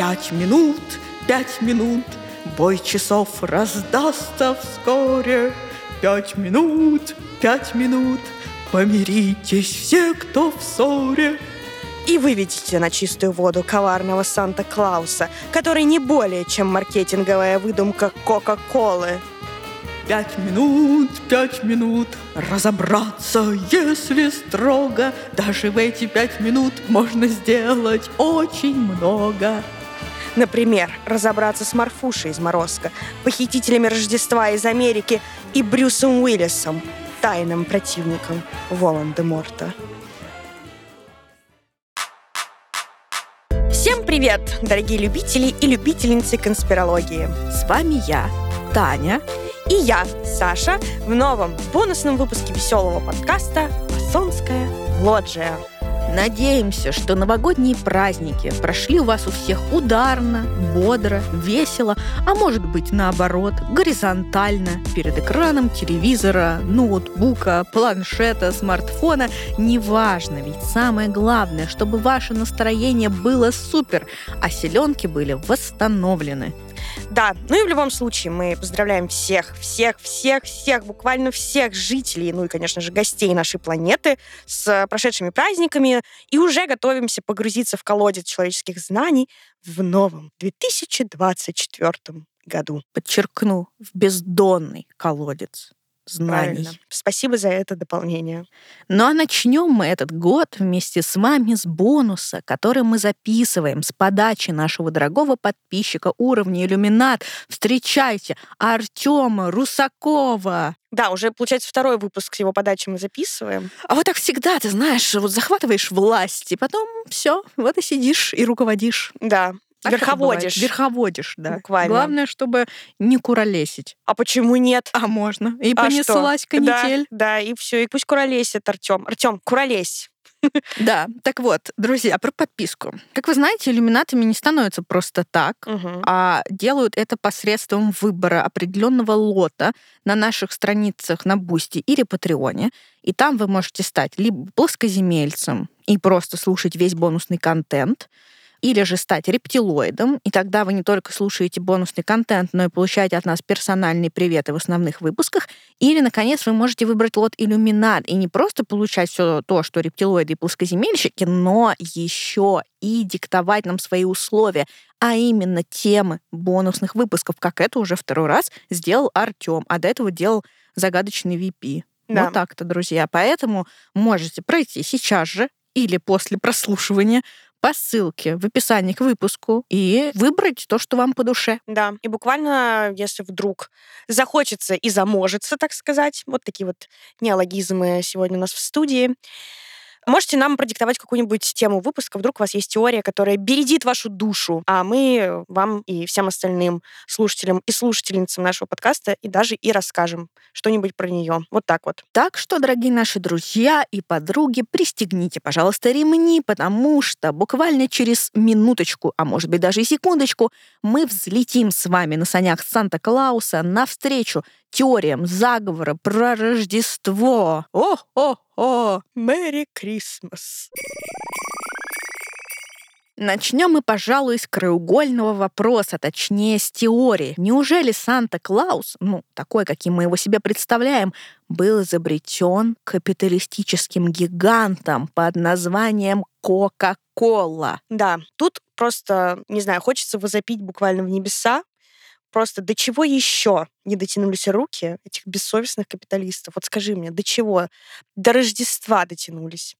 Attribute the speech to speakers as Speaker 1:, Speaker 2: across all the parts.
Speaker 1: Пять минут, пять минут, бой часов раздастся вскоре. Пять минут, пять минут, помиритесь все, кто в ссоре.
Speaker 2: И выведите на чистую воду коварного Санта-Клауса, который не более чем маркетинговая выдумка Кока-Колы.
Speaker 1: Пять минут, пять минут, разобраться, если строго. Даже в эти пять минут можно сделать очень много.
Speaker 2: Например, разобраться с Марфушей из Морозка, похитителями Рождества из Америки и Брюсом Уиллисом, тайным противником Волан-де-Морта. Всем привет, дорогие любители и любительницы конспирологии.
Speaker 1: С вами я, Таня.
Speaker 2: И я, Саша, в новом бонусном выпуске веселого подкаста «Масонская лоджия».
Speaker 1: Надеемся, что новогодние праздники прошли у вас у всех ударно, бодро, весело, а может быть наоборот, горизонтально, перед экраном телевизора, ноутбука, планшета, смартфона. Неважно, ведь самое главное, чтобы ваше настроение было супер, а селенки были восстановлены.
Speaker 2: Да, ну и в любом случае мы поздравляем всех, всех, всех, всех, буквально всех жителей, ну и, конечно же, гостей нашей планеты с прошедшими праздниками и уже готовимся погрузиться в колодец человеческих знаний в новом 2024 году.
Speaker 1: Подчеркну, в бездонный колодец знаний.
Speaker 2: Правильно. Спасибо за это дополнение.
Speaker 1: Ну а начнем мы этот год вместе с вами с бонуса, который мы записываем с подачи нашего дорогого подписчика уровня иллюминат. Встречайте Артема Русакова.
Speaker 2: Да, уже, получается, второй выпуск с его подачи мы записываем.
Speaker 1: А вот так всегда, ты знаешь, вот захватываешь власть, и потом все, вот и сидишь и руководишь.
Speaker 2: Да,
Speaker 1: так
Speaker 2: Верховодишь.
Speaker 1: Верховодишь, да.
Speaker 2: Буквально.
Speaker 1: Главное, чтобы не куролесить.
Speaker 2: А почему нет?
Speaker 1: А можно. И
Speaker 2: А
Speaker 1: понеслась
Speaker 2: что?
Speaker 1: канитель.
Speaker 2: Да, да, и все. И пусть куролесит Артем. Артем, куролесь.
Speaker 1: Да, так вот, друзья, про подписку. Как вы знаете, иллюминатами не становятся просто так,
Speaker 2: Мгм.
Speaker 1: а делают это посредством выбора определенного лота на наших страницах на Boosty или Patreon е. И там вы можете стать либо плоскоземельцем и просто слушать весь бонусный контент, или же стать рептилоидом, и тогда вы не только слушаете бонусный контент, но и получаете от нас персональные приветы в основных выпусках. Или, наконец, вы можете выбрать лот иллюминат и не просто получать все то, что рептилоиды и плоскоземельщики, но еще и диктовать нам свои условия, а именно темы бонусных выпусков, как это уже второй раз сделал Артем, а до этого делал загадочный VP.
Speaker 2: Да.
Speaker 1: Вот так-то, друзья. Поэтому можете пройти сейчас же или после прослушивания по ссылке в описании к выпуску и выбрать то, что вам по душе.
Speaker 2: Да, и буквально, если вдруг захочется и заможется, так сказать, вот такие вот неологизмы сегодня у нас в студии, можете нам продиктовать какую-нибудь тему выпуска. Вдруг у вас есть теория, которая бередит вашу душу, а мы вам и всем остальным слушателям и слушательницам нашего подкаста и даже и расскажем что-нибудь про нее. Вот так вот.
Speaker 1: Так что, дорогие наши друзья и подруги, пристегните, пожалуйста, ремни, потому что буквально через минуточку, а может быть даже и секундочку, мы взлетим с вами на санях Санта-Клауса навстречу теориям заговора про Рождество. О-о-о!
Speaker 2: Мэри Крисмас.
Speaker 1: Начнем мы, пожалуй, с краеугольного вопроса, точнее, с теории. Неужели Санта-Клаус, ну, такой, каким мы его себе представляем, был изобретен капиталистическим гигантом под названием Кока-Кола?
Speaker 2: Да, тут просто, не знаю, хочется возопить буквально в небеса, Просто до чего еще не дотянулись руки этих бессовестных капиталистов? Вот скажи мне, до чего? До Рождества дотянулись.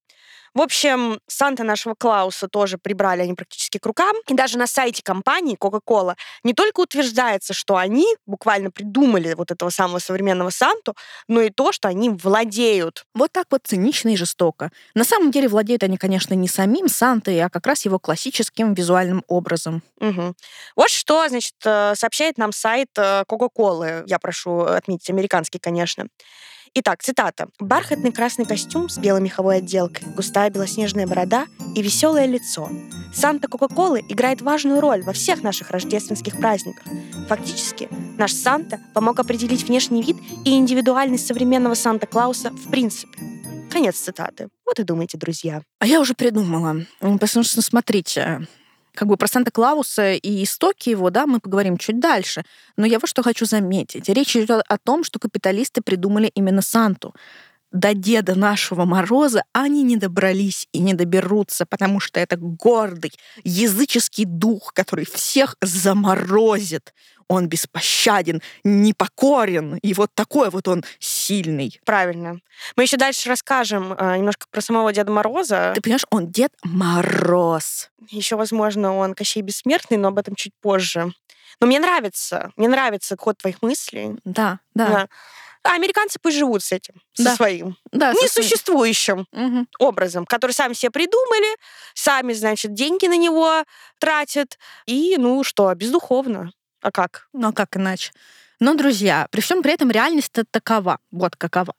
Speaker 2: В общем, Санта нашего Клауса тоже прибрали они практически к рукам. И даже на сайте компании Coca-Cola не только утверждается, что они буквально придумали вот этого самого современного Санту, но и то, что они владеют.
Speaker 1: Вот так вот цинично и жестоко. На самом деле владеют они, конечно, не самим Сантой, а как раз его классическим визуальным образом.
Speaker 2: Мгм. Вот что, значит, э, сообщает нам сайт э, Coca-Cola. Я прошу отметить американский, конечно. Итак, цитата. «Бархатный красный костюм с белой меховой отделкой, густая белоснежная борода и веселое лицо. Санта Кока-Колы играет важную роль во всех наших рождественских праздниках. Фактически, наш Санта помог определить внешний вид и индивидуальность современного Санта-Клауса в принципе». Конец цитаты. Вот и думайте, друзья.
Speaker 1: А я уже придумала. Потому что, смотрите, Как бы про Санта-Клауса и истоки его, да, мы поговорим чуть дальше. Но я вот что хочу заметить. Речь идет о том, что капиталисты придумали именно Санту до Деда нашего Мороза они не добрались и не доберутся, потому что это гордый языческий дух, который всех заморозит. Он беспощаден, непокорен, и вот такой вот он сильный.
Speaker 2: Правильно. Мы еще дальше расскажем э, немножко про самого Деда Мороза.
Speaker 1: Ты понимаешь, он Дед Мороз.
Speaker 2: Еще, возможно, он Кощей Бессмертный, но об этом чуть позже. Но мне нравится, мне нравится ход твоих мыслей.
Speaker 1: Да, да. да.
Speaker 2: А американцы пусть живут с этим, да. со своим
Speaker 1: да,
Speaker 2: несуществующим
Speaker 1: угу.
Speaker 2: образом, который сами себе придумали, сами, значит, деньги на него тратят. И, ну что, бездуховно. А как?
Speaker 1: Ну, а как иначе? Но, друзья, при всем при этом реальность такова. Вот какова.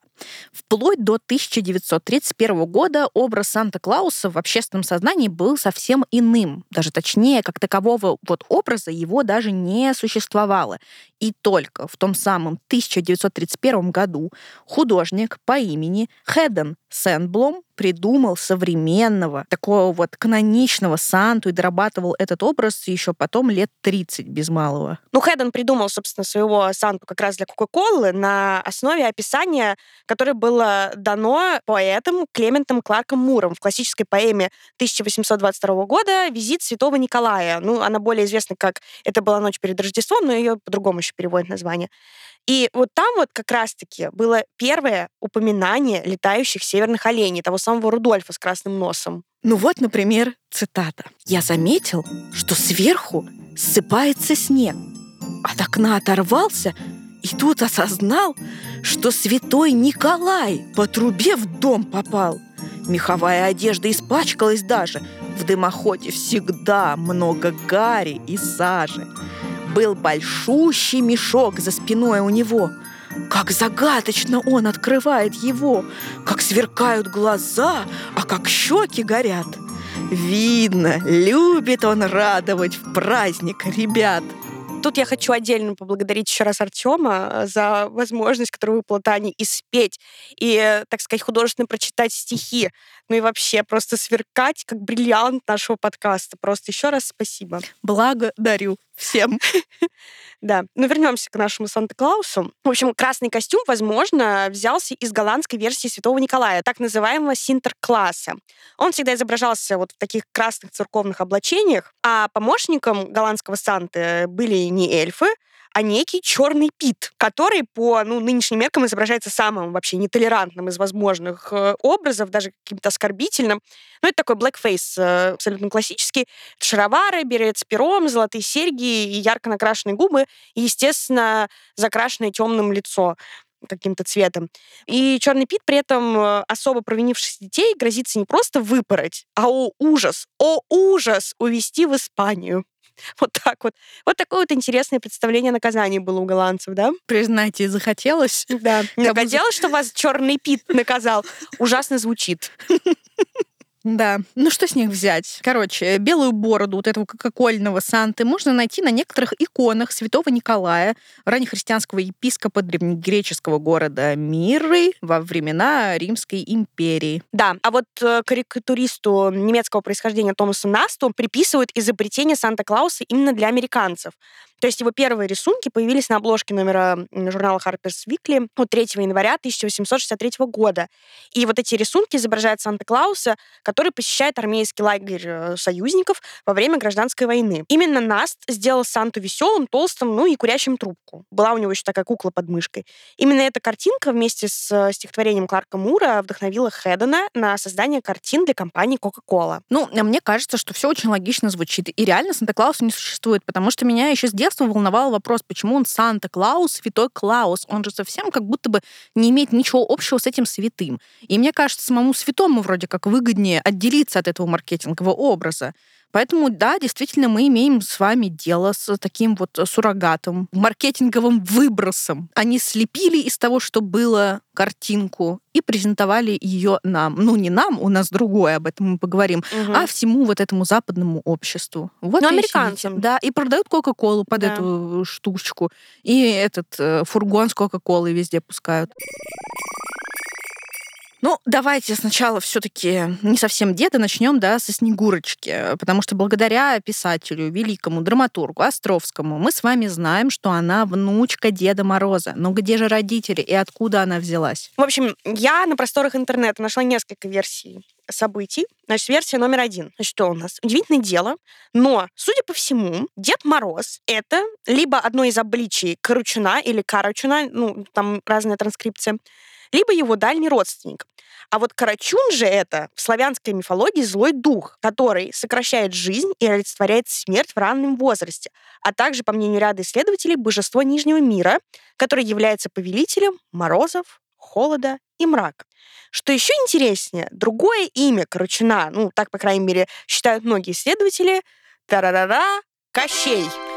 Speaker 1: Вплоть до 1931 года образ Санта-Клауса в общественном сознании был совсем иным. Даже точнее, как такового вот образа его даже не существовало. И только в том самом 1931 году художник по имени Хеден Сэндблом придумал современного, такого вот каноничного Санту и дорабатывал этот образ еще потом лет 30 без малого.
Speaker 2: Ну, Хеден придумал, собственно, своего Санту как раз для Кока-Колы на основе описания, которое было дано поэтом Клементом Кларком Муром в классической поэме 1822 года «Визит святого Николая». Ну, она более известна как «Это была ночь перед Рождеством», но ее по-другому еще переводят название. И вот там вот как раз-таки было первое упоминание летающих северных оленей, того самого Рудольфа с красным носом.
Speaker 1: Ну вот, например, цитата. «Я заметил, что сверху ссыпается снег. От окна оторвался и тут осознал, что святой Николай по трубе в дом попал. Меховая одежда испачкалась даже. В дымоходе всегда много гари и сажи был большущий мешок за спиной у него. Как загадочно он открывает его, как сверкают глаза, а как щеки горят. Видно, любит он радовать в праздник ребят.
Speaker 2: Тут я хочу отдельно поблагодарить еще раз Артема э, за возможность, которую выпала Тане, и спеть, и, так сказать, художественно прочитать стихи, ну и вообще просто сверкать, как бриллиант нашего подкаста. Просто еще раз спасибо.
Speaker 1: Благодарю всем.
Speaker 2: Да. Но вернемся к нашему Санта-Клаусу. В общем, красный костюм, возможно, взялся из голландской версии Святого Николая, так называемого Синтер-класса. Он всегда изображался вот в таких красных церковных облачениях, а помощником голландского Санты были не эльфы, а некий черный Пит, который по ну, нынешним меркам изображается самым вообще нетолерантным из возможных э, образов, даже каким-то оскорбительным. Ну, это такой blackface э, абсолютно классический. Шаровары, берет с пером, золотые серьги и ярко накрашенные губы, и, естественно, закрашенное темным лицо каким-то цветом. И черный Пит при этом э, особо провинившихся детей грозится не просто выпороть, а о ужас, о ужас увезти в Испанию. Вот так вот. Вот такое вот интересное представление о наказании было у голландцев, да?
Speaker 1: Признайте, захотелось.
Speaker 2: Да. Захотелось, что вас черный Пит наказал. Ужасно звучит.
Speaker 1: Да, ну что с них взять? Короче, белую бороду вот этого кока-кольного Санты можно найти на некоторых иконах святого Николая, раннехристианского епископа древнегреческого города Миры во времена Римской империи.
Speaker 2: Да, а вот э, карикатуристу немецкого происхождения Томасу Насту приписывают изобретение Санта-Клауса именно для американцев. То есть его первые рисунки появились на обложке номера журнала Harper's Weekly от 3 января 1863 года. И вот эти рисунки изображают Санта-Клауса, который посещает армейский лагерь э, союзников во время гражданской войны. Именно Наст сделал Санту веселым, толстым, ну и курящим трубку. Была у него еще такая кукла под мышкой. Именно эта картинка вместе с э, стихотворением Кларка Мура вдохновила Хедена на создание картин для компании Coca-Cola.
Speaker 1: Ну, мне кажется, что все очень логично звучит. И реально Санта-Клауса не существует, потому что меня еще с детства волновал вопрос, почему он Санта-Клаус, святой Клаус. Он же совсем как будто бы не имеет ничего общего с этим святым. И мне кажется, самому святому вроде как выгоднее отделиться от этого маркетингового образа. Поэтому, да, действительно, мы имеем с вами дело с таким вот суррогатом, маркетинговым выбросом. Они слепили из того, что было, картинку и презентовали ее нам. Ну, не нам, у нас другое, об этом мы поговорим, угу. а всему вот этому западному обществу. Вот
Speaker 2: ну, американцам.
Speaker 1: Да, и продают Кока-Колу под да. эту штучку. И этот э, фургон с Кока-Колой везде пускают. Ну, давайте сначала все-таки не совсем деда начнем, да, со Снегурочки, потому что благодаря писателю, великому драматургу Островскому мы с вами знаем, что она внучка Деда Мороза. Но где же родители и откуда она взялась?
Speaker 2: В общем, я на просторах интернета нашла несколько версий событий. Значит, версия номер один. Значит, что у нас? Удивительное дело, но, судя по всему, Дед Мороз — это либо одно из обличий Корочуна или Карачуна, ну, там разная транскрипция, либо его дальний родственник. А вот Карачун же это в славянской мифологии злой дух, который сокращает жизнь и олицетворяет смерть в раннем возрасте, а также, по мнению ряда исследователей, божество Нижнего мира, который является повелителем морозов, холода и мрака. Что еще интереснее, другое имя Карачуна, ну, так, по крайней мере, считают многие исследователи, тарарара, Кощей —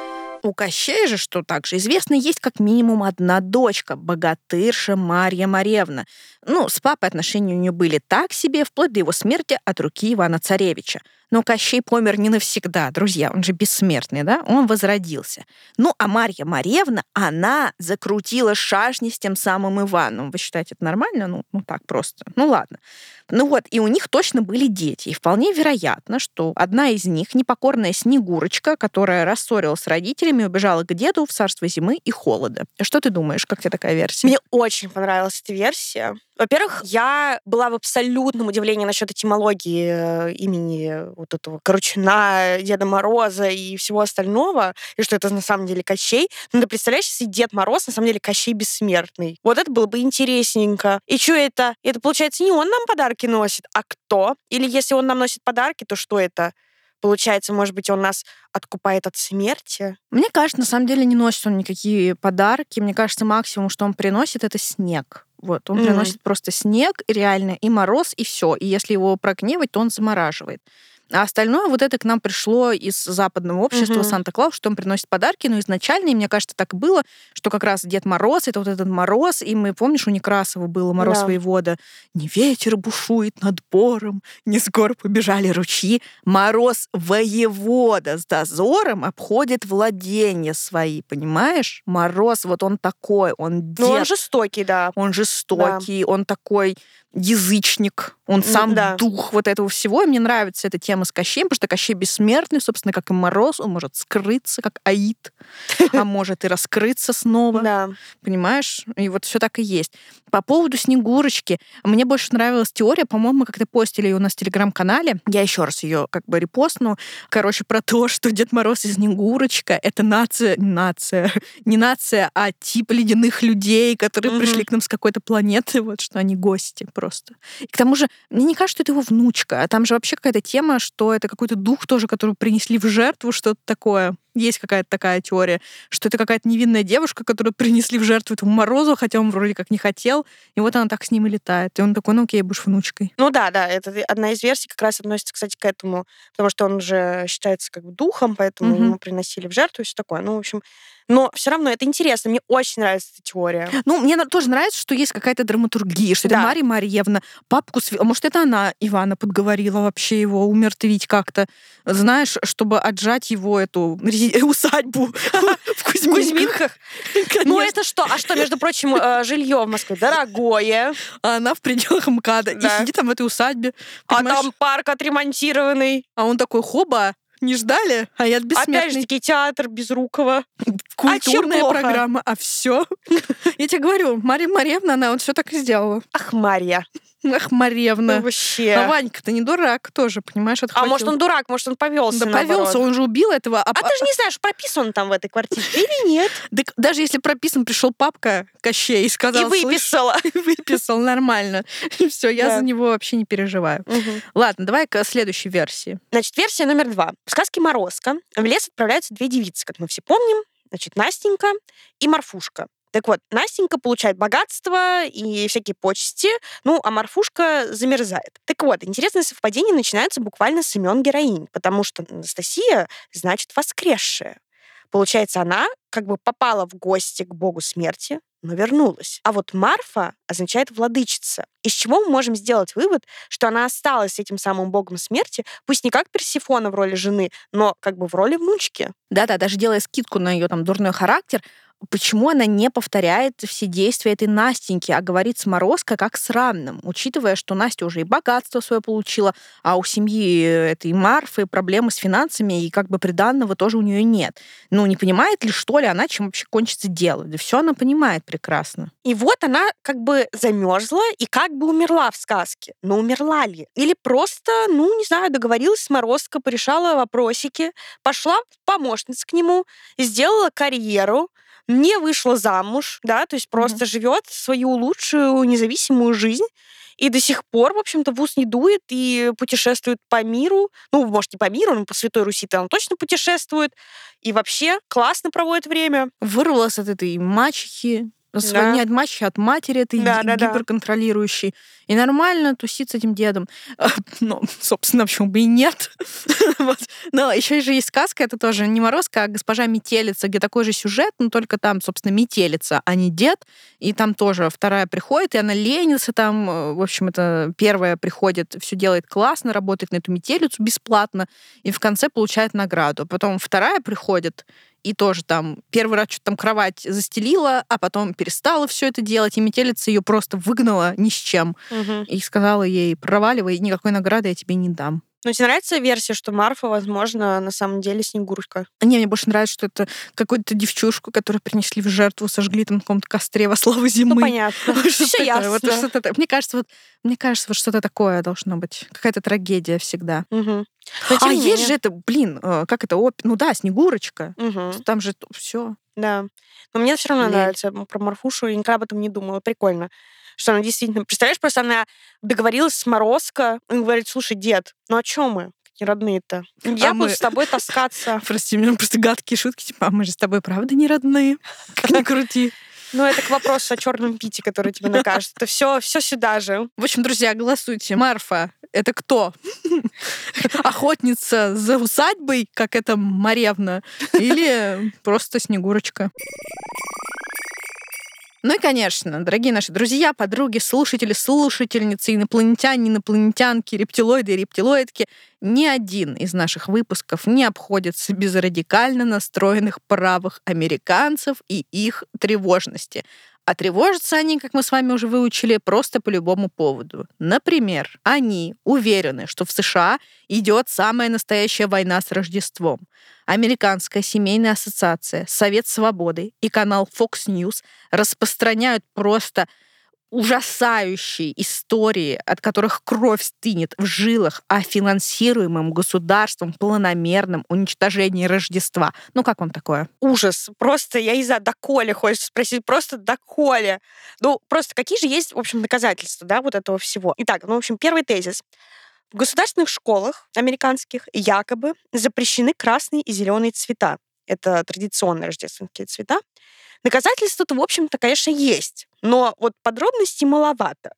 Speaker 1: у Кощея же, что также известно, есть как минимум одна дочка, богатырша Марья Маревна. Ну, с папой отношения у нее были так себе, вплоть до его смерти от руки Ивана Царевича. Но Кощей помер не навсегда, друзья, он же бессмертный, да? Он возродился. Ну, а Марья Маревна, она закрутила шашни с тем самым Иваном. Вы считаете, это нормально? Ну, ну так просто. Ну, ладно. Ну вот, и у них точно были дети. И вполне вероятно, что одна из них, непокорная Снегурочка, которая рассорилась с родителями, убежала к деду в царство зимы и холода. Что ты думаешь, как тебе такая версия?
Speaker 2: Мне очень понравилась эта версия. Во-первых, я была в абсолютном удивлении насчет этимологии э, имени вот этого Корочуна, Деда Мороза и всего остального, и что это на самом деле Кощей. Ну, ты представляешь, если Дед Мороз на самом деле Кощей бессмертный. Вот это было бы интересненько. И что это? Это, получается, не он нам подарки носит, а кто? Или если он нам носит подарки, то что это? Получается, может быть, он нас откупает от смерти?
Speaker 1: Мне кажется, на самом деле не носит он никакие подарки. Мне кажется, максимум, что он приносит, это снег. Вот, он mm-hmm. приносит просто снег, реально, и мороз, и все. И если его прогневать, то он замораживает. А остальное вот это к нам пришло из западного общества угу. Санта-Клаус, что он приносит подарки. Но изначально, и мне кажется, так и было, что как раз Дед Мороз, это вот этот Мороз, и мы, помнишь, у Некрасова было Мороз да. воевода, не ветер бушует над бором, не с гор побежали ручьи. Мороз воевода с дозором обходит владения свои, понимаешь? Мороз, вот он такой, он дед.
Speaker 2: Ну, он жестокий, да.
Speaker 1: Он жестокий, да. он такой язычник, он сам да. дух вот этого всего. И мне нравится эта тема с Кощеем, потому что Кощей бессмертный, собственно, как и Мороз. Он может скрыться, как Аид, а может и раскрыться снова.
Speaker 2: Да.
Speaker 1: Понимаешь? И вот все так и есть. По поводу Снегурочки. Мне больше нравилась теория, по-моему, мы как-то постили ее у нас в Телеграм-канале. Я еще раз ее как бы репостну. Короче, про то, что Дед Мороз и Снегурочка — это нация... Нация. Не нация, а тип ледяных людей, которые mm-hmm. пришли к нам с какой-то планеты, вот что они гости просто. И к тому же, мне не кажется, что это его внучка. А там же вообще какая-то тема, что это какой-то дух тоже, который принесли в жертву, что-то такое. Есть какая-то такая теория, что это какая-то невинная девушка, которую принесли в жертву этому Морозу, хотя он вроде как не хотел, и вот она так с ним и летает. И он такой, ну окей, будешь внучкой.
Speaker 2: Ну да, да, это одна из версий как раз относится, кстати, к этому, потому что он же считается как бы духом, поэтому угу. ему приносили в жертву и все такое. Ну, в общем, но все равно это интересно. Мне очень нравится эта теория.
Speaker 1: Ну, мне тоже нравится, что есть какая-то драматургия, что да. это Мария Марьевна, папку... Св... Может, это она Ивана подговорила вообще его умертвить как-то, знаешь, чтобы отжать его эту усадьбу в Кузьминках.
Speaker 2: Ну, это что? А что, между прочим, э, жилье в Москве дорогое.
Speaker 1: А она в пределах МКАДа. И сидит там в этой усадьбе.
Speaker 2: А там парк отремонтированный.
Speaker 1: А он такой, хоба, не ждали, а я бессмертный.
Speaker 2: Опять же таки театр Безрукова.
Speaker 1: Культурная а программа, а все. Я тебе говорю, Мария Марьевна, она вот все так и сделала.
Speaker 2: Ах, Марья.
Speaker 1: Ах, Маревна.
Speaker 2: Ну, вообще.
Speaker 1: А Ванька-то не дурак тоже, понимаешь, отхватил.
Speaker 2: А может, он дурак, может, он повелся
Speaker 1: Да повелся, он же убил этого.
Speaker 2: А, а ты же не знаешь, прописан он там в этой квартире или нет.
Speaker 1: Так даже если прописан, пришел папка Кощей и сказал...
Speaker 2: И выписала.
Speaker 1: Выписал, нормально. Все, я за него вообще не переживаю. Ладно, давай к следующей версии.
Speaker 2: Значит, версия номер два. В сказке «Морозко» в лес отправляются две девицы, как мы все помним. Значит, Настенька и Марфушка. Так вот, Настенька получает богатство и всякие почести, ну, а Марфушка замерзает. Так вот, интересное совпадение начинается буквально с имен героинь, потому что Анастасия значит воскресшая. Получается, она как бы попала в гости к богу смерти, но вернулась. А вот Марфа означает владычица. Из чего мы можем сделать вывод, что она осталась с этим самым богом смерти, пусть не как Персифона в роли жены, но как бы в роли внучки.
Speaker 1: Да-да, даже делая скидку на ее там дурной характер, почему она не повторяет все действия этой Настеньки, а говорит с Морозко как с равным, учитывая, что Настя уже и богатство свое получила, а у семьи этой Марфы проблемы с финансами, и как бы приданного тоже у нее нет. Ну, не понимает ли, что ли, она, чем вообще кончится дело? Да все она понимает прекрасно.
Speaker 2: И вот она как бы замерзла и как бы умерла в сказке. Но умерла ли? Или просто, ну, не знаю, договорилась с Морозко, порешала вопросики, пошла помощница к нему, сделала карьеру, не вышла замуж, да, то есть просто mm-hmm. живет свою лучшую независимую жизнь и до сих пор, в общем-то, в ус не дует и путешествует по миру. Ну, может, не по миру, но по Святой Руси-то он точно путешествует. И вообще классно проводит время.
Speaker 1: Вырвалась от этой мачехи, да. Не от матча, а от матери этой да, да, гиперконтролирующей. Да. И нормально тусить с этим дедом. Ну, собственно, почему бы и нет. вот. Но еще же есть сказка, это тоже не Морозка, а госпожа Метелица, где такой же сюжет, но только там, собственно, Метелица, а не дед. И там тоже вторая приходит, и она ленится там. Э, в общем, это первая приходит, все делает классно, работает на эту Метелицу бесплатно, и в конце получает награду. Потом вторая приходит, и тоже там первый раз что-то там кровать застелила, а потом перестала все это делать, и метелица ее просто выгнала ни с чем. Угу. И сказала ей, проваливай, никакой награды я тебе не дам.
Speaker 2: Но тебе нравится версия, что Марфа, возможно, на самом деле Снегурка?
Speaker 1: Не, мне больше нравится, что это какую-то девчушку, которую принесли в жертву, сожгли там на каком-то костре во славу зимы.
Speaker 2: Ну, понятно. Все ясно. Вот
Speaker 1: что-то, мне кажется, вот, мне кажется, вот что-то такое должно быть. Какая-то трагедия всегда. Угу. а есть же это, блин, э, как это, оп... ну да, Снегурочка. Угу. Там же все.
Speaker 2: Да. Но мне все равно Лель. нравится про Марфушу, я никогда об этом не думала. Прикольно что она действительно... Представляешь, просто она договорилась с Морозко, он говорит, слушай, дед, ну о чем мы? не родные-то. Я а буду мы... с тобой таскаться.
Speaker 1: Прости, меня просто гадкие шутки, типа, а мы же с тобой правда не родные? Как ни крути.
Speaker 2: Ну, это к вопросу о черном пите, который тебе накажет. Это все, все сюда же.
Speaker 1: В общем, друзья, голосуйте. Марфа, это кто? Охотница за усадьбой, как это Маревна, или просто Снегурочка? Ну и, конечно, дорогие наши друзья, подруги, слушатели, слушательницы, инопланетяне, инопланетянки, рептилоиды и рептилоидки, ни один из наших выпусков не обходится без радикально настроенных правых американцев и их тревожности. А тревожатся они, как мы с вами уже выучили, просто по любому поводу. Например, они уверены, что в США идет самая настоящая война с Рождеством. Американская семейная ассоциация, Совет Свободы и канал Fox News распространяют просто ужасающие истории, от которых кровь стынет в жилах о финансируемом государством планомерном уничтожении Рождества. Ну, как вам такое?
Speaker 2: Ужас. Просто, я знаю, доколе хочется спросить, просто доколе. Ну, просто какие же есть, в общем, доказательства, да, вот этого всего? Итак, ну, в общем, первый тезис. В государственных школах американских якобы запрещены красные и зеленые цвета. Это традиционные рождественские цвета. Доказательства-то, в общем-то, конечно, есть, но вот подробностей маловато.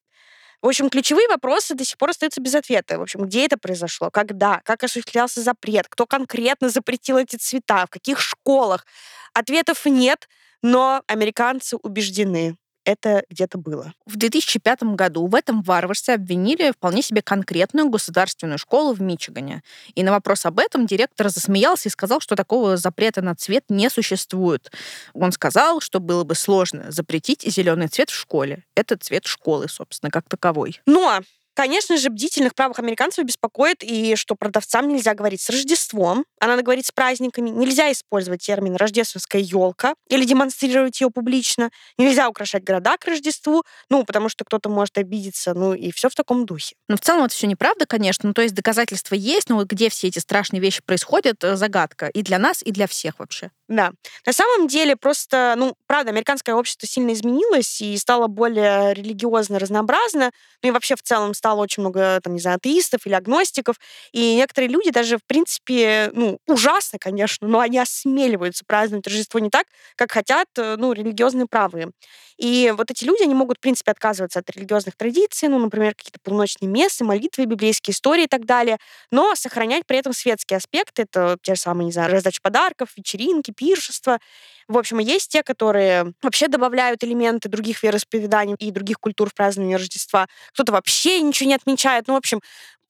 Speaker 2: В общем, ключевые вопросы до сих пор остаются без ответа. В общем, где это произошло, когда, как осуществлялся запрет, кто конкретно запретил эти цвета, в каких школах. Ответов нет, но американцы убеждены, это где-то было.
Speaker 1: В 2005 году в этом варварстве обвинили вполне себе конкретную государственную школу в Мичигане. И на вопрос об этом директор засмеялся и сказал, что такого запрета на цвет не существует. Он сказал, что было бы сложно запретить зеленый цвет в школе. Это цвет школы, собственно, как таковой.
Speaker 2: Но Конечно же, бдительных правых американцев беспокоит и что продавцам нельзя говорить с Рождеством, а надо говорить с праздниками. Нельзя использовать термин «рождественская елка» или демонстрировать ее публично. Нельзя украшать города к Рождеству, ну, потому что кто-то может обидеться, ну, и все в таком духе.
Speaker 1: Ну, в целом это все неправда, конечно. Ну, то есть доказательства есть, но где все эти страшные вещи происходят, э, загадка. И для нас, и для всех вообще.
Speaker 2: Да. На самом деле просто, ну, правда, американское общество сильно изменилось и стало более религиозно разнообразно. Ну и вообще в целом стало очень много, там, не знаю, атеистов или агностиков. И некоторые люди даже, в принципе, ну, ужасно, конечно, но они осмеливаются праздновать Рождество не так, как хотят, э, ну, религиозные правые. И вот эти люди, они могут, в принципе, отказываться от религиозных традиций, ну, например, какие-то полуночные мессы, молитвы, библейские истории и так далее, но сохранять при этом светские аспекты, это те же самые, не знаю, раздача подарков, вечеринки, пиршества. В общем, есть те, которые вообще добавляют элементы других вероисповеданий и других культур в праздновании Рождества. Кто-то вообще ничего не отмечает. Ну, в общем,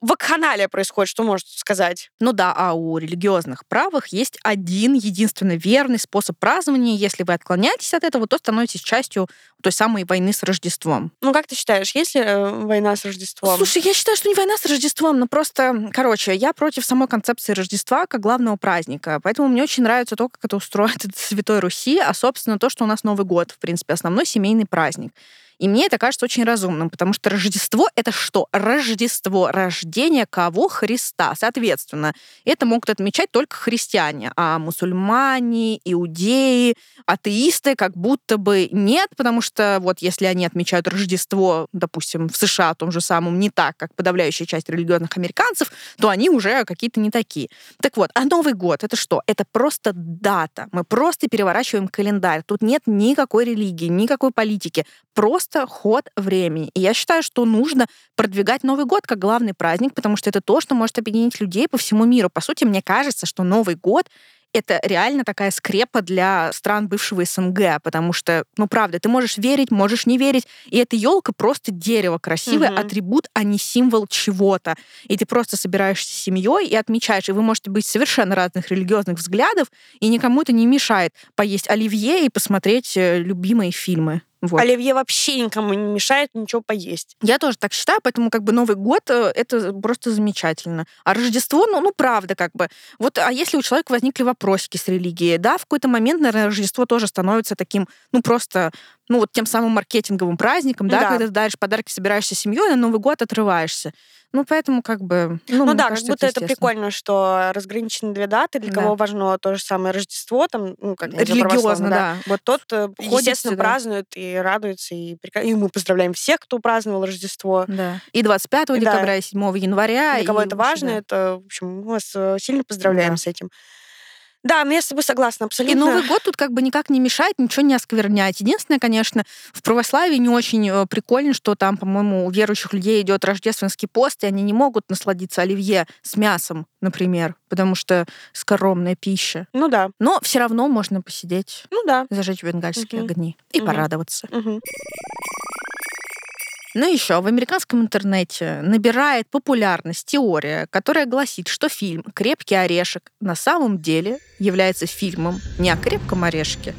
Speaker 2: вакханалия происходит, что можешь сказать?
Speaker 1: Ну да, а у религиозных правых есть один единственный верный способ празднования. Если вы отклоняетесь от этого, то становитесь частью той самой войны с Рождеством.
Speaker 2: Ну как ты считаешь, есть ли э, война с Рождеством?
Speaker 1: Слушай, я считаю, что не война с Рождеством, но просто, короче, я против самой концепции Рождества как главного праздника. Поэтому мне очень нравится то, как это устроено в Святой Руси, а, собственно, то, что у нас Новый год, в принципе, основной семейный праздник. И мне это кажется очень разумным, потому что Рождество — это что? Рождество, рождение кого? Христа. Соответственно, это могут отмечать только христиане, а мусульмане, иудеи, атеисты как будто бы нет, потому что вот если они отмечают Рождество, допустим, в США том же самом, не так, как подавляющая часть религиозных американцев, то они уже какие-то не такие. Так вот, а Новый год — это что? Это просто дата. Мы просто переворачиваем календарь. Тут нет никакой религии, никакой политики. Просто просто ход времени. И я считаю, что нужно продвигать Новый год как главный праздник, потому что это то, что может объединить людей по всему миру. По сути, мне кажется, что Новый год это реально такая скрепа для стран бывшего СНГ, потому что, ну правда, ты можешь верить, можешь не верить, и эта елка просто дерево красивое, угу. атрибут, а не символ чего-то. И ты просто собираешься с семьей и отмечаешь, и вы можете быть совершенно разных религиозных взглядов, и никому это не мешает поесть оливье и посмотреть э, любимые фильмы.
Speaker 2: Вот. Оливье вообще никому не мешает ничего поесть.
Speaker 1: Я тоже так считаю, поэтому как бы Новый год э, это просто замечательно. А Рождество, ну, ну правда, как бы. Вот, а если у человека возникли вопросики с религией, да, в какой-то момент, наверное, Рождество тоже становится таким, ну, просто ну, вот тем самым маркетинговым праздником, да, да. когда ты даришь подарки, собираешься с семьей, на Новый год отрываешься. Ну, поэтому как бы...
Speaker 2: Ну, ну да, кажется, как будто это, это прикольно, что разграничены две даты, для да. кого важно то же самое Рождество, там, ну, как
Speaker 1: Религиозно, да. да.
Speaker 2: Вот тот, э, естественно, сюда. празднует и радуется, и, и мы поздравляем всех, кто праздновал Рождество.
Speaker 1: Да. И 25 да. декабря, и 7 января.
Speaker 2: Для кого это важно, да. это, в общем, мы вас э, сильно поздравляем да. с этим. Да, но я с тобой согласна абсолютно.
Speaker 1: И Новый год тут как бы никак не мешает ничего не осквернять. Единственное, конечно, в православии не очень э, прикольно, что там, по-моему, у верующих людей идет рождественский пост, и они не могут насладиться оливье с мясом, например, потому что скоромная пища.
Speaker 2: Ну да.
Speaker 1: Но все равно можно посидеть,
Speaker 2: ну да,
Speaker 1: зажечь бенгальские угу. огни и угу. порадоваться.
Speaker 2: Угу.
Speaker 1: Ну еще в американском интернете набирает популярность теория, которая гласит, что фильм «Крепкий орешек» на самом деле является фильмом не о крепком орешке,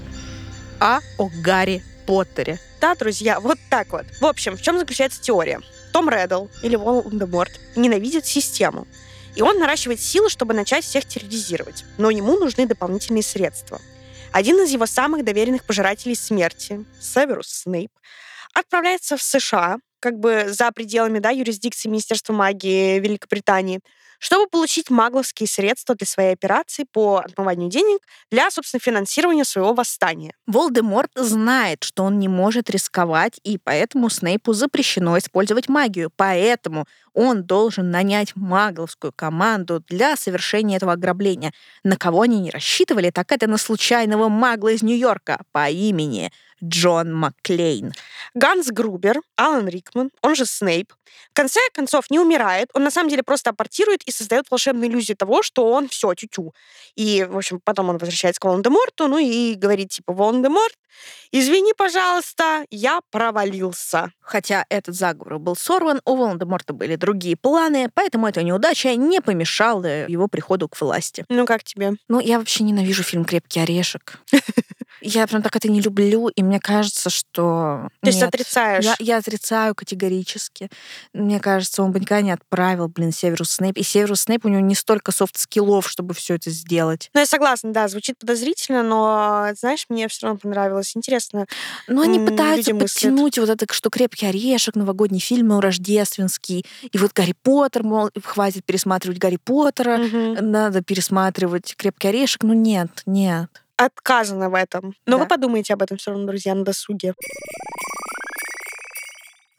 Speaker 1: а о Гарри Поттере.
Speaker 2: Да, друзья, вот так вот. В общем, в чем заключается теория? Том Реддл или Волан-де-Морт ненавидит систему. И он наращивает силы, чтобы начать всех терроризировать. Но ему нужны дополнительные средства. Один из его самых доверенных пожирателей смерти, Северус Снейп, отправляется в США, как бы за пределами да, юрисдикции Министерства магии Великобритании, чтобы получить магловские средства для своей операции по отмыванию денег для, собственно, финансирования своего восстания.
Speaker 1: Волдеморт знает, что он не может рисковать, и поэтому Снейпу запрещено использовать магию. Поэтому он должен нанять магловскую команду для совершения этого ограбления. На кого они не рассчитывали, так это на случайного магла из Нью-Йорка по имени Джон Макклейн.
Speaker 2: Ганс Грубер, Алан Рикман, он же Снейп, в конце концов не умирает, он на самом деле просто апортирует и создает волшебную иллюзию того, что он все тютю. И, в общем, потом он возвращается к Волан-де-Морту, ну и говорит, типа, Волан-де-Морт, извини, пожалуйста, я провалился.
Speaker 1: Хотя этот заговор был сорван, у Волан-де-Морта были другие планы, поэтому эта неудача не помешала его приходу к власти.
Speaker 2: Ну, как тебе?
Speaker 1: Ну, я вообще ненавижу фильм «Крепкий орешек». Я прям так это не люблю, и мне кажется, что...
Speaker 2: То есть отрицаешь?
Speaker 1: Я, я отрицаю категорически. Мне кажется, он бы никогда не отправил, блин, Северус Снейп. И Северус Снейп, у него не столько soft skill ов, чтобы все это сделать.
Speaker 2: Ну, я согласна, да, звучит подозрительно, но, знаешь, мне все равно понравилось. Интересно.
Speaker 1: Но они пытаются подтянуть вот это, что «Крепкий орешек», новогодний фильм рождественский, и вот Гарри Поттер, мол, хватит пересматривать Гарри Поттера, угу. надо пересматривать «Крепкий орешек». Ну, нет, нет
Speaker 2: отказано в этом. Но да. вы подумайте об этом все равно, друзья, на досуге.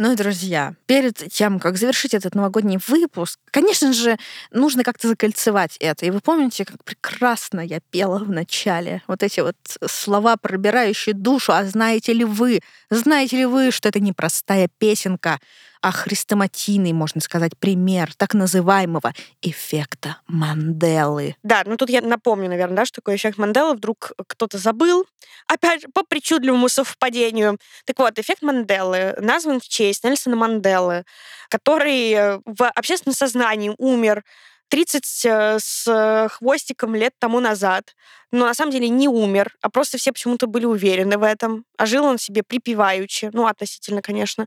Speaker 1: Ну и, друзья, перед тем, как завершить этот новогодний выпуск, конечно же, нужно как-то закольцевать это. И вы помните, как прекрасно я пела в начале вот эти вот слова, пробирающие душу. А знаете ли вы, знаете ли вы, что это непростая песенка, а хрестоматийный, можно сказать, пример так называемого эффекта Манделы.
Speaker 2: Да, ну тут я напомню, наверное, да, что такое эффект Манделы. Вдруг кто-то забыл, опять же, по причудливому совпадению. Так вот, эффект Манделы назван в честь Нельсона Манделы, который в общественном сознании умер 30 э, с хвостиком лет тому назад, но на самом деле не умер, а просто все почему-то были уверены в этом, а жил он себе припеваючи, ну, относительно, конечно.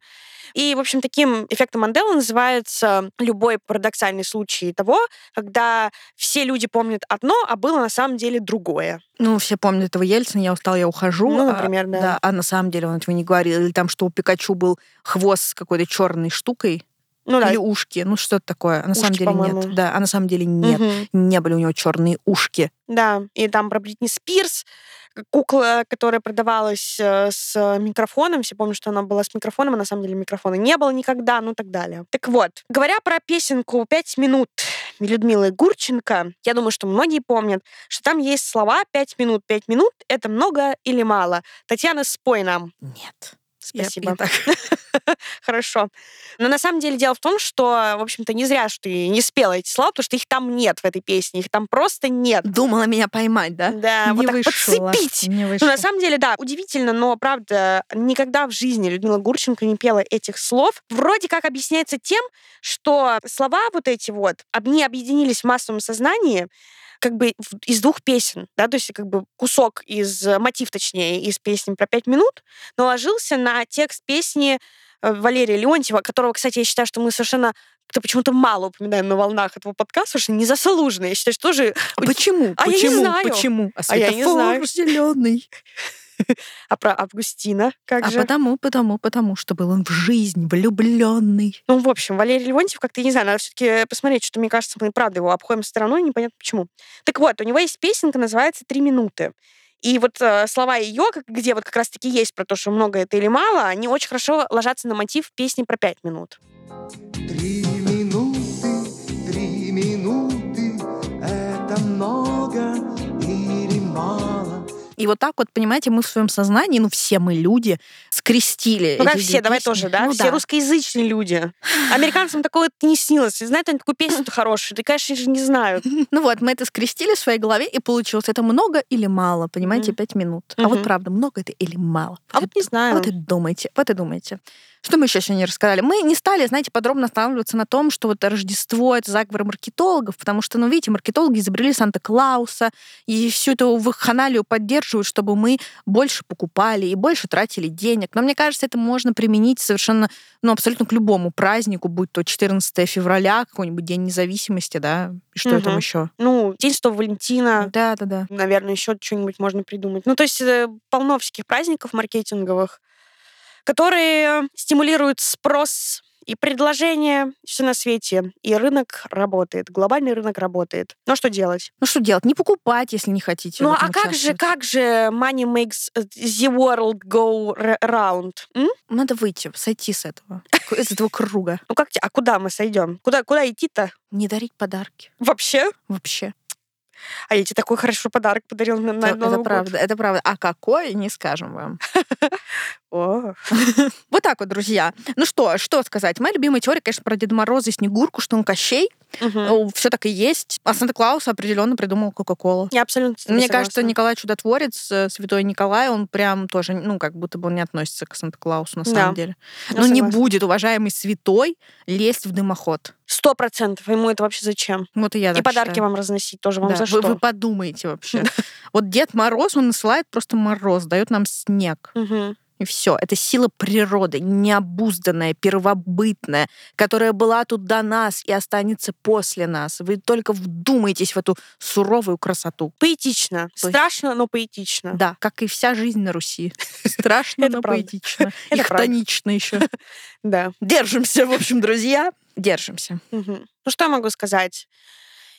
Speaker 2: И, в общем, таким эффектом Манделы называется любой парадоксальный случай того, когда все люди помнят одно, а было на самом деле другое.
Speaker 1: Ну, все помнят этого Ельцина, я устал, я ухожу.
Speaker 2: Ну, например, а, да. да.
Speaker 1: А на самом деле он этого не говорил. Или там, что у Пикачу был хвост с какой-то черной штукой,
Speaker 2: ну, да.
Speaker 1: Или ушки. Ну, что-то такое. А на
Speaker 2: ушки,
Speaker 1: самом деле нет. Да, а на самом деле нет. Угу. Не были у него черные ушки.
Speaker 2: Да, и там про Бритни Спирс, кукла, которая продавалась э, с микрофоном. Все помнят, что она была с микрофоном, а на самом деле микрофона не было никогда, ну так далее. Так вот, говоря про песенку «Пять минут» Людмилы Гурченко, я думаю, что многие помнят, что там есть слова «пять минут». «Пять минут» — это много или мало? Татьяна, спой нам.
Speaker 1: Нет.
Speaker 2: Спасибо. Хорошо. Но на самом деле дело в том, что, в общем-то, не зря, что ты не спела эти слова, потому что их там нет в этой песне, их там просто нет.
Speaker 1: Думала меня поймать, да?
Speaker 2: Да, не вот так вышло. подцепить. Не вышло. Ну, на самом деле, да, удивительно, но, правда, никогда в жизни Людмила Гурченко не пела этих слов. Вроде как объясняется тем, что слова вот эти вот, они объединились в массовом сознании, как бы из двух песен, да, то есть как бы кусок из, э, мотив точнее, из песни про пять минут наложился на текст песни э, Валерия Леонтьева, которого, кстати, я считаю, что мы совершенно как-то почему-то мало упоминаем на волнах этого подкаста, что незаслуженно. Я считаю, что тоже...
Speaker 1: А почему?
Speaker 2: А
Speaker 1: почему?
Speaker 2: я не знаю.
Speaker 1: Почему?
Speaker 2: А, а я не знаю.
Speaker 1: зеленый.
Speaker 2: А про Августина как
Speaker 1: а
Speaker 2: же?
Speaker 1: потому, потому, потому, что был он в жизнь влюбленный.
Speaker 2: Ну, в общем, Валерий Леонтьев, как-то, не знаю, надо все таки посмотреть, что, мне кажется, мы, правда, его обходим стороной, непонятно почему. Так вот, у него есть песенка, называется «Три минуты». И вот э, слова ее, где вот как раз-таки есть про то, что много это или мало, они очень хорошо ложатся на мотив песни про пять минут. Три минуты, три минуты,
Speaker 1: И вот так вот, понимаете, мы в своем сознании, ну все мы люди, скрестили.
Speaker 2: Ну как все, песни. давай тоже, да? Ну, все да. русскоязычные люди. Американцам такое не снилось. Знают они такую песню-то хорошую? Да, конечно же, не знают.
Speaker 1: Ну вот, мы это скрестили в своей голове, и получилось, это много или мало, понимаете, пять минут. А вот правда, много это или мало?
Speaker 2: А вот не знаю.
Speaker 1: Вот и думайте, вот и думайте. Что мы еще сегодня рассказали? Мы не стали, знаете, подробно останавливаться на том, что вот Рождество — это заговор маркетологов, потому что, ну, видите, маркетологи изобрели Санта-Клауса, и всю эту вакханалию поддерживают, чтобы мы больше покупали и больше тратили денег. Но мне кажется, это можно применить совершенно, ну, абсолютно к любому празднику, будь то 14 февраля, какой-нибудь День независимости, да, и что угу. там еще?
Speaker 2: Ну, День Святого Валентина.
Speaker 1: Да, да, да.
Speaker 2: Наверное, еще что-нибудь можно придумать. Ну, то есть э, полно всяких праздников маркетинговых которые стимулируют спрос и предложение, все на свете. И рынок работает, глобальный рынок работает. Ну что делать?
Speaker 1: Ну что делать? Не покупать, если не хотите.
Speaker 2: Ну а как же, как же money makes the world go round? М?
Speaker 1: Надо выйти, сойти с этого, из этого круга.
Speaker 2: Ну как, а куда мы сойдем? Куда, куда идти-то?
Speaker 1: Не дарить подарки.
Speaker 2: Вообще?
Speaker 1: Вообще.
Speaker 2: А я тебе такой хороший подарок подарил на, на
Speaker 1: это,
Speaker 2: Новый
Speaker 1: это правда, это правда. А какой, не скажем вам.
Speaker 2: О.
Speaker 1: Вот так вот, друзья. Ну что, что сказать? Моя любимая теория, конечно, про Деда Мороза и Снегурку, что он Кощей. Угу. Все так и есть. А Санта-Клаус определенно придумал Кока-Колу.
Speaker 2: Я абсолютно
Speaker 1: Мне кажется, Николай Чудотворец, э, святой Николай, он прям тоже, ну, как будто бы он не относится к Санта-Клаусу на самом да. деле. Но не будет, уважаемый святой, лезть в дымоход.
Speaker 2: Сто процентов. Ему это вообще зачем?
Speaker 1: Вот и я
Speaker 2: И подарки вам разносить тоже вам да. за
Speaker 1: что?
Speaker 2: Вы,
Speaker 1: вы подумайте вообще. Вот Дед Мороз, он насылает просто мороз, дает нам снег. И все. Это сила природы, необузданная, первобытная, которая была тут до нас и останется после нас. Вы только вдумайтесь в эту суровую красоту.
Speaker 2: Поэтично. Страшно, но поэтично.
Speaker 1: Да, как и вся жизнь на Руси. Страшно, но поэтично. И хтонично еще.
Speaker 2: Да.
Speaker 1: Держимся, в общем, друзья. Держимся.
Speaker 2: Ну, что я могу сказать?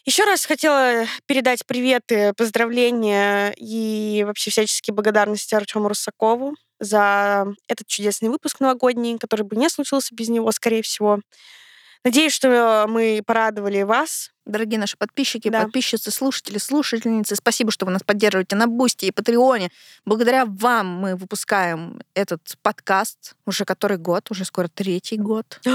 Speaker 2: Еще раз хотела передать приветы, поздравления и вообще всяческие благодарности Артему Русакову за этот чудесный выпуск новогодний, который бы не случился без него, скорее всего. Надеюсь, что мы порадовали вас
Speaker 1: Дорогие наши подписчики,
Speaker 2: Да.
Speaker 1: подписчицы, слушатели, слушательницы, спасибо, что вы нас поддерживаете на Boosty и Patreon е. Благодаря вам мы выпускаем этот подкаст уже который год, уже скоро третий год.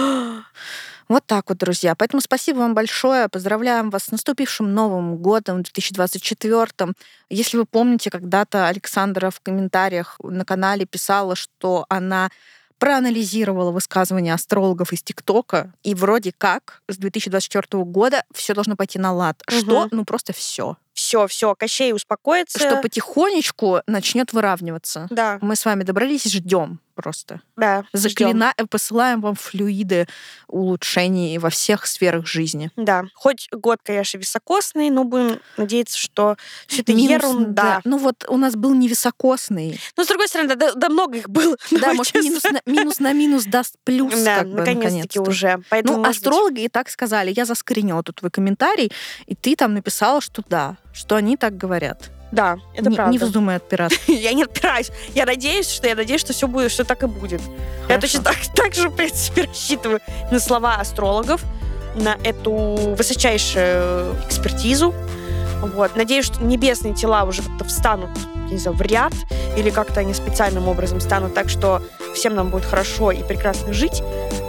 Speaker 1: Вот так вот, друзья. Поэтому спасибо вам большое. Поздравляем вас с наступившим Новым годом 2024. Если вы помните, когда-то Александра в комментариях на канале писала, что она проанализировала высказывания астрологов из ТикТока, и вроде как с 2024 года все должно пойти на лад. Что?
Speaker 2: Мгм.
Speaker 1: Ну просто все.
Speaker 2: Все, все, Кощей успокоится.
Speaker 1: Что потихонечку начнет выравниваться.
Speaker 2: Да,
Speaker 1: Мы с вами добрались, ждем просто.
Speaker 2: да.
Speaker 1: Заклина... посылаем вам флюиды улучшений во всех сферах жизни.
Speaker 2: Да, хоть год, конечно, високосный, но будем надеяться, что все это
Speaker 1: Минус,
Speaker 2: ерунда.
Speaker 1: да. Ну вот у нас был невисокосный.
Speaker 2: Но с другой стороны, да, да, много их было.
Speaker 1: Да, может, минус на, минус на минус даст плюс,
Speaker 2: Да,
Speaker 1: как бы,
Speaker 2: наконец-таки
Speaker 1: наконец-то.
Speaker 2: уже. Поэтому,
Speaker 1: Ну,
Speaker 2: может быть,
Speaker 1: астрологи и так сказали. Я заскринила тут твой комментарий, и ты там написала, что да, что они так говорят.
Speaker 2: Да, это
Speaker 1: не,
Speaker 2: правда.
Speaker 1: не вздумай отпираться.
Speaker 2: Я не отпираюсь. Я надеюсь, что я надеюсь, что все будет, что так и будет. Я
Speaker 1: Хорошо.
Speaker 2: точно так, так же, в принципе, рассчитываю на слова астрологов, на эту высочайшую экспертизу. Вот. Надеюсь, что небесные тела уже как-то встанут, не знаю, в ряд, или как-то они специальным образом станут так, что всем нам будет хорошо и прекрасно жить.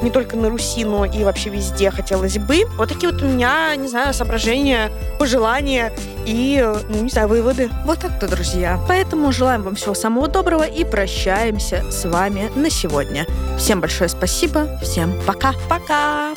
Speaker 2: Не только на Руси, но и вообще везде хотелось бы. Вот такие вот у меня, не знаю, соображения, пожелания и, ну, не знаю, выводы.
Speaker 1: Вот так-то, друзья. Поэтому желаем вам всего самого доброго и прощаемся с вами на сегодня. Всем большое спасибо, всем пока.
Speaker 2: Пока!